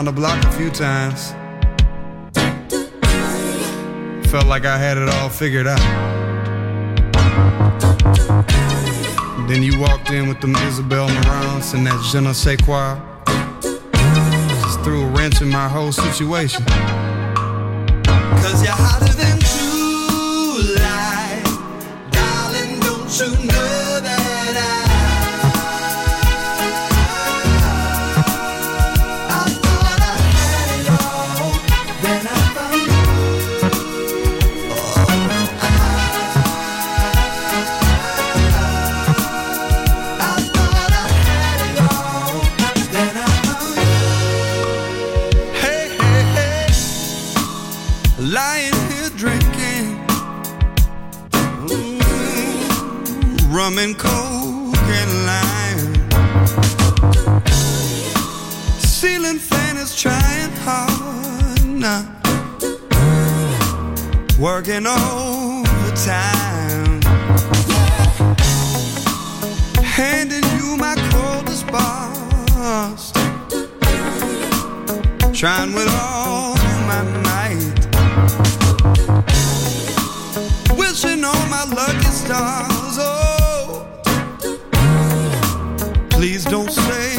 around the block a few times. Felt like I had it all figured out. Then you walked in with them Isabel Marants and that je ne sais quoi. Just threw a wrench in my whole situation. working overtime. Handing you my coldest bars. Trying with all my might. Wishing all my lucky stars. Oh, please don't say.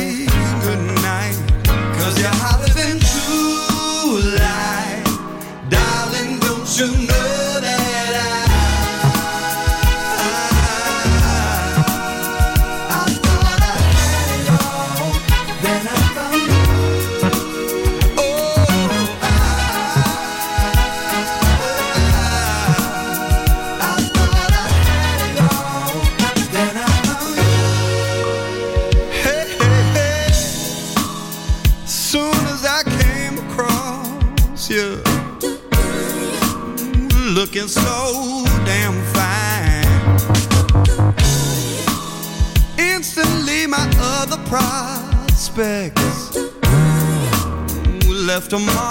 expect. We left a mark.